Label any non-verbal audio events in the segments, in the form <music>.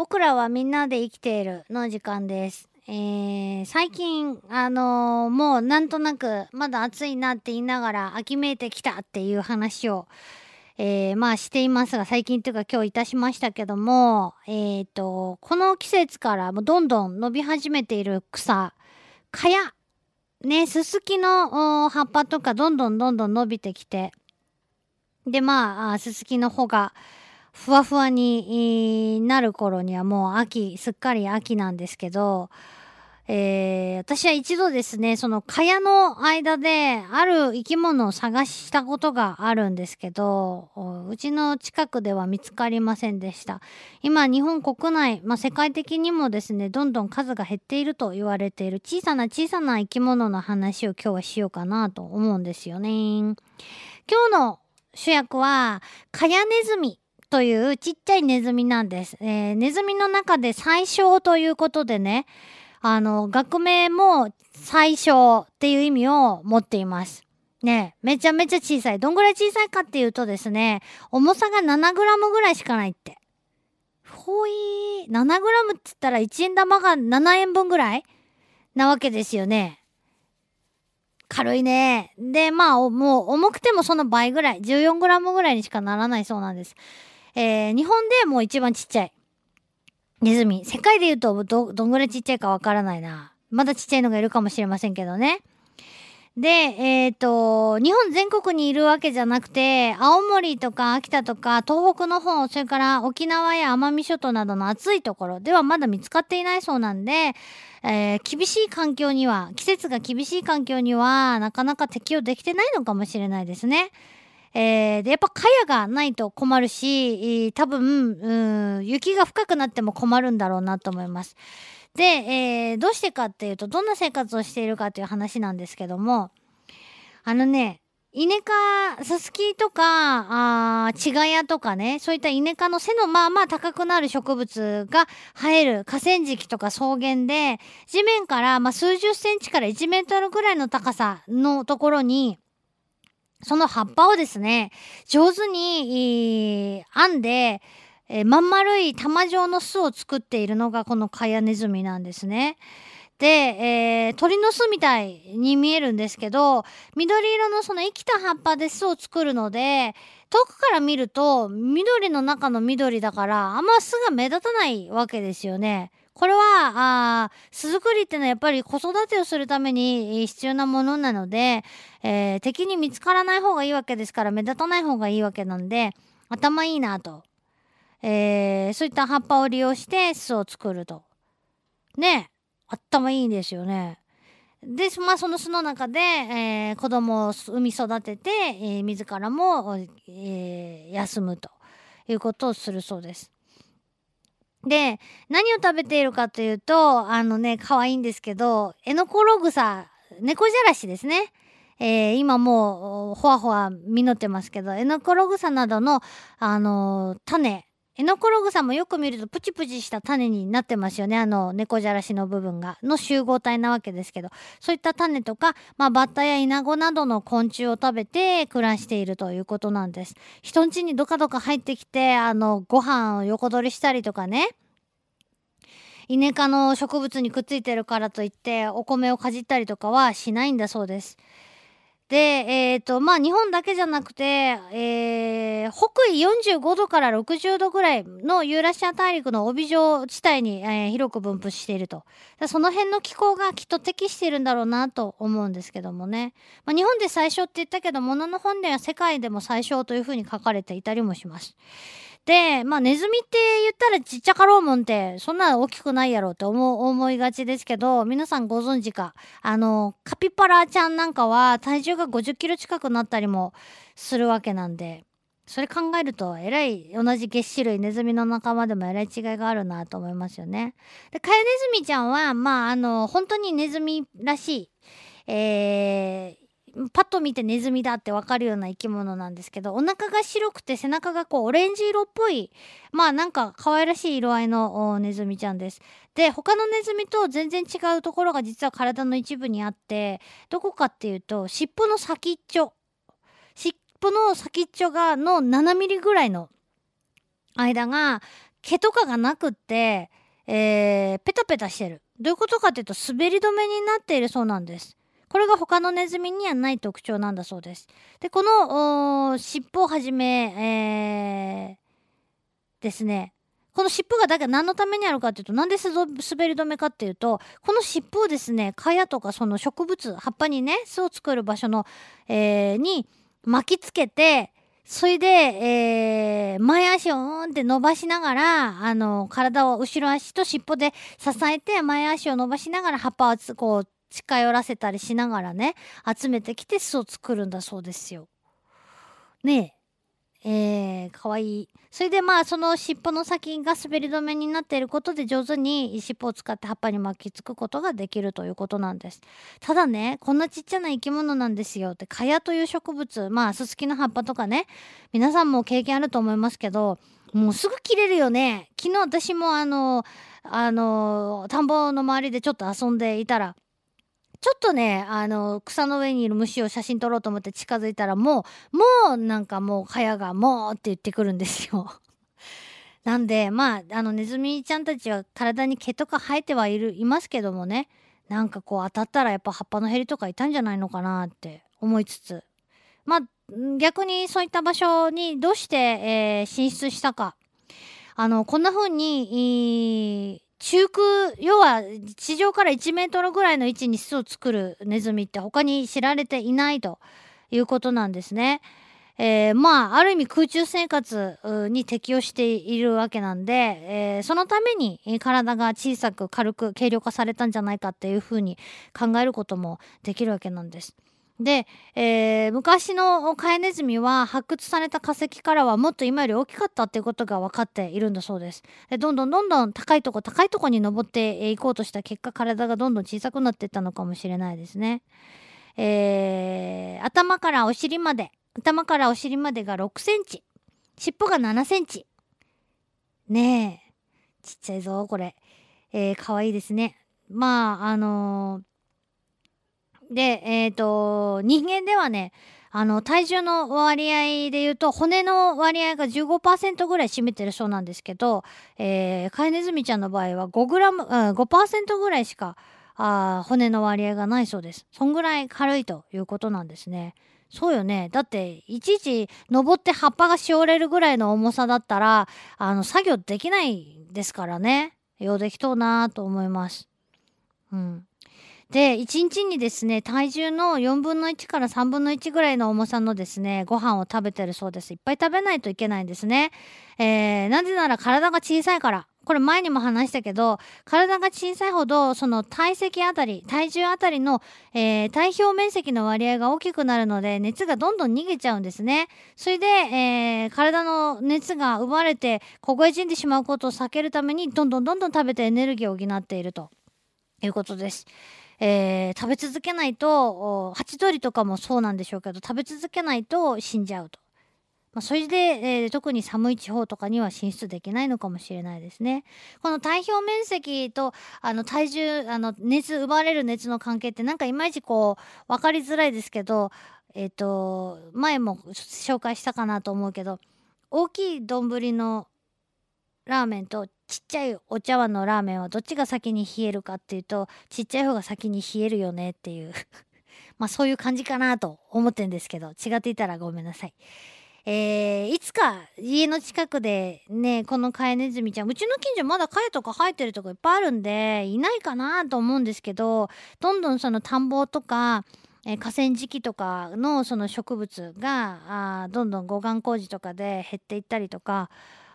僕らはみんなで生きているの時間です。えー、最近、あのーもうなんとなくまだ暑いなって言いながら秋めいてきたっていう話を、えー、まあしていますが、最近というか今日いたしましたけども、えっ、と、この季節からもうどんどん伸び始めている草、かや、ね、すすきの葉っぱとかどんどんどんどん伸びてきて、で、まあ、あすすきの穂がふわふわになる頃にはもう秋、すっかり秋なんですけど、えー私は一度ですね、その蚊帳の間である生き物を探したことがあるんですけど、うちの近くでは見つかりませんでした。今、日本国内、まあ、世界的にもですね、どんどん数が減っていると言われている小さな小さな生き物の話を今日はしようかなと思うんですよね。今日の主役は、カヤネズミというちっちゃいネズミなんです。えーネズミの中で最小ということでね、あの、学名も最小っていう意味を持っています。ねめちゃめちゃ小さい。どんぐらい小さいかっていうとですね、重さが 7g ぐらいしかないって。ほいー、7g って言ったら1円玉が7円分ぐらいなわけですよね。軽いね。で、まあ、もう重くてもその倍ぐらい、14g ぐらいにしかならないそうなんです。えー、日本でもう一番ちっちゃい。ネズミ。世界で言うとど、どんぐらいちっちゃいかわからないな。まだちっちゃいのがいるかもしれませんけどね。で、えっ、と、日本全国にいるわけじゃなくて、青森とか秋田とか東北の方、それから沖縄や奄美諸島などの暑いところではまだ見つかっていないそうなんで、えー厳しい環境には、季節が厳しい環境には、なかなか適応できてないのかもしれないですね。えーで、やっぱ茅がないと困るし、多分、うん、雪が深くなっても困るんだろうなと思います。で、えーどうしてかっていうと、どんな生活をしているかという話なんですけども、あのね、イネ科、ススキとか、あチガヤとかね、そういったイネ科の背のまあまあ高くなる植物が生える河川敷とか草原で、地面からまあ数十センチから1メートルぐらいの高さのところに、その葉っぱをですね、上手に、えー編んで、えーまん丸い玉状の巣を作っているのがこのカヤネズミなんですね。で、えー鳥の巣みたいに見えるんですけど、緑色のその生きた葉っぱで巣を作るので、遠くから見ると緑の中の緑だから、あんま巣が目立たないわけですよね。これは、あ巣作りってのはやっぱり子育てをするために必要なものなので、えー敵に見つからない方がいいわけですから、目立たない方がいいわけなんで、頭いいなと。えーそういった葉っぱを利用して巣を作ると。ね、頭いいんですよね。で、まあその巣の中で、えー子供を産み育てて、えー自らも、えー休むということをするそうです。で、何を食べているかというと、あのね、可愛いんですけど、エノコログサ、猫じゃらしですね。えー今もう、ほわほわ実ってますけど、エノコログサなどの、あのー種、エノコログサもよく見るとプチプチした種になってますよね。あの、猫じゃらしの部分が、の集合体なわけですけど、そういった種とか、まあ、バッタやイナゴなどの昆虫を食べて暮らしているということなんです。人ん家にどかどか入ってきて、あの、ご飯を横取りしたりとかね、イネ科の植物にくっついてるからといってお米をかじったりとかはしないんだそうです。で、えっ、と、まあ、日本だけじゃなくて、えー北緯45度から60度ぐらいのユーラシア大陸の帯状地帯に、えー広く分布していると。その辺の気候がきっと適しているんだろうなと思うんですけどもね。まあ、日本で最初って言ったけど、物の本では世界でも最小というふうに書かれていたりもします。で、まあ、ネズミって言ったらちっちゃかろうもんって、そんな大きくないやろうって思、思いがちですけど、皆さんご存知か。あの、カピバラちゃんなんかは体重が50キロ近くなったりもするわけなんで、それ考えると、えらい、同じ月種類、ネズミの仲間でもえらい違いがあるなと思いますよね。で、カヤネズミちゃんは、まあ、あの、本当にネズミらしい、えーパッと見てネズミだってわかるような生き物なんですけど、お腹が白くて背中がこうオレンジ色っぽい、まあなんか可愛らしい色合いのネズミちゃんです。で、他のネズミと全然違うところが実は体の一部にあって、どこかっていうと、尻尾の先っちょ。尻尾の先っちょがの7ミリぐらいの間が毛とかがなくって、えー、ペタペタしてる。どういうことかっていうと滑り止めになっているそうなんです。これが他のネズミにはない特徴なんだそうです。で、この尻尾をはじめ、えー、ですね、この尻尾がだから何のためにあるかっていうと、なんで滑り止めかっていうと、この尻尾をですね、蚊帳とかその植物、葉っぱにね、巣を作る場所の、えー、に巻きつけて、それで、えー、前足をうんって伸ばしながら、あの、体を後ろ足と尻尾で支えて、前足を伸ばしながら葉っぱをこう、近寄らせたりしながらね、集めてきて巣を作るんだそうですよ。ねえ。えー、かわいい。それでまあその尻尾の先が滑り止めになっていることで上手に尻尾を使って葉っぱに巻きつくことができるということなんです。ただね、こんなちっちゃな生き物なんですよって、蚊帳という植物、まあススキの葉っぱとかね、皆さんも経験あると思いますけど、もうすぐ切れるよね。昨日私もあの、あの、田んぼの周りでちょっと遊んでいたら、ちょっとね、あの、草の上にいる虫を写真撮ろうと思って近づいたら、もう、もうなんかもう、蚊帳がもうって言ってくるんですよ。<laughs> なんで、まあ、あの、ネズミちゃんたちは体に毛とか生えてはいる、いますけどもね、なんかこう当たったらやっぱ葉っぱのヘリとかいたんじゃないのかなって思いつつ、まあ、逆にそういった場所にどうして、えー、進出したか。あの、こんな風に、中空、要は地上から1メートルぐらいの位置に巣を作るネズミって他に知られていないということなんですね。えー、まあ、ある意味空中生活に適応しているわけなんで、えー、そのために体が小さく軽く軽量化されたんじゃないかっていうふうに考えることもできるわけなんです。で、えー、昔のカエネズミは発掘された化石からはもっと今より大きかったっていうことが分かっているんだそうです。でどんどんどんどん高いとこ高いとこに登っていこうとした結果体がどんどん小さくなっていったのかもしれないですね。えー、頭からお尻まで頭からお尻までが6センチ尻尾が7センチねえちっちゃいぞこれ。えー、かわいいですね。まああのーで、えっ、ー、と、人間ではね、あの、体重の割合で言うと、骨の割合が15%ぐらい占めてるそうなんですけど、えー、カエネズミちゃんの場合は5グラム、うん、5%ぐらいしか、あ骨の割合がないそうです。そんぐらい軽いということなんですね。そうよね。だって、いちいち登って葉っぱがしおれるぐらいの重さだったら、あの、作業できないですからね。ようできとうなと思います。うん。で、1日にですね、体重の4分の1から3分の1ぐらいの重さのですね、ご飯を食べてるそうです。いっぱい食べないといけないんですね。えー、なぜなら体が小さいから。これ前にも話したけど、体が小さいほど、その体積あたり、体重あたりの、えー、体表面積の割合が大きくなるので、熱がどんどん逃げちゃうんですね。それで、えー、体の熱が奪われて、凍え死んでしまうことを避けるために、どんどんどんどん食べてエネルギーを補っているということです。えー、食べ続けないと、ハチドリとかもそうなんでしょうけど、食べ続けないと死んじゃうと。まあ、それで、えー、特に寒い地方とかには進出できないのかもしれないですね。この体表面積とあの体重あの熱奪われる熱の関係ってなんかいまいちこう分かりづらいですけど、えっ、ー、と前も紹介したかなと思うけど大きい丼のラーメンとちっちゃいお茶碗のラーメンはどっちが先に冷えるかっていうとちっちゃい方が先に冷えるよねっていう <laughs> まあそういう感じかなと思ってんですけど違っていたらごめんなさい。えー、いつか家の近くでねこのカエネズミちゃんうちの近所まだカエとか生えてるとこいっぱいあるんでいないかなと思うんですけどどんどんその田んぼとかえー、河川敷とかのその植物があどんどん護岸工事とかで減っていったりとか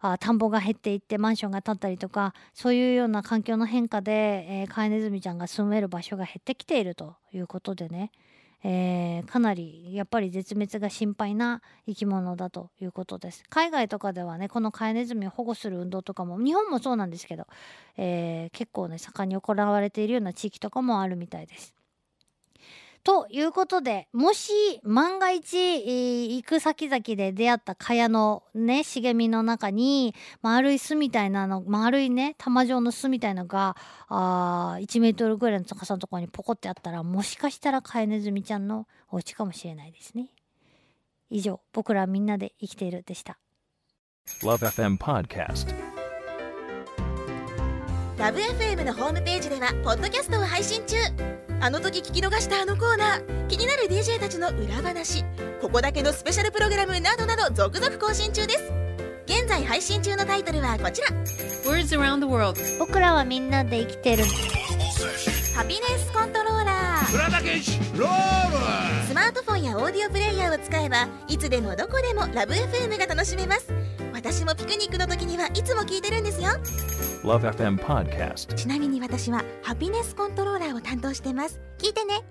あ田んぼが減っていってマンションが建ったりとかそういうような環境の変化で、えー、カエネズミちゃんが住める場所が減ってきているということでね、えー、かなりやっぱり絶滅が心配な生き物だということです。海外とかではねこのカエネズミを保護する運動とかも日本もそうなんですけど、えー、結構ね盛んに行われているような地域とかもあるみたいです。ということで、もし万が一、えー、行く先々で出会った蚊帳のね、茂みの中に丸い巣みたいなの、丸いね、玉状の巣みたいなのが、あ1メートルぐらいの高さのところにポコってあったら、もしかしたらカエネズミちゃんのお家かもしれないですね。以上、僕らみんなで生きているでした。LoveFM Podcast ラブ f m のホームページではポッドキャストを配信中。あの時聞き逃したあのコーナー気になる DJ たちの裏話ここだけのスペシャルプログラムなどなど続々更新中です。現在配信中のタイトルはこちら。Words around the world. 僕らはみんなで生きてる。ハピネスコントローラー。スマートフォンやオーディオプレイヤーを使えばいつでもどこでもラブ f m が楽しめます。私もピクニックの時にはいつも聞いてるんですよ Love FM Podcast. ちなみに私はハピネスコントローラーを担当してます聞いてね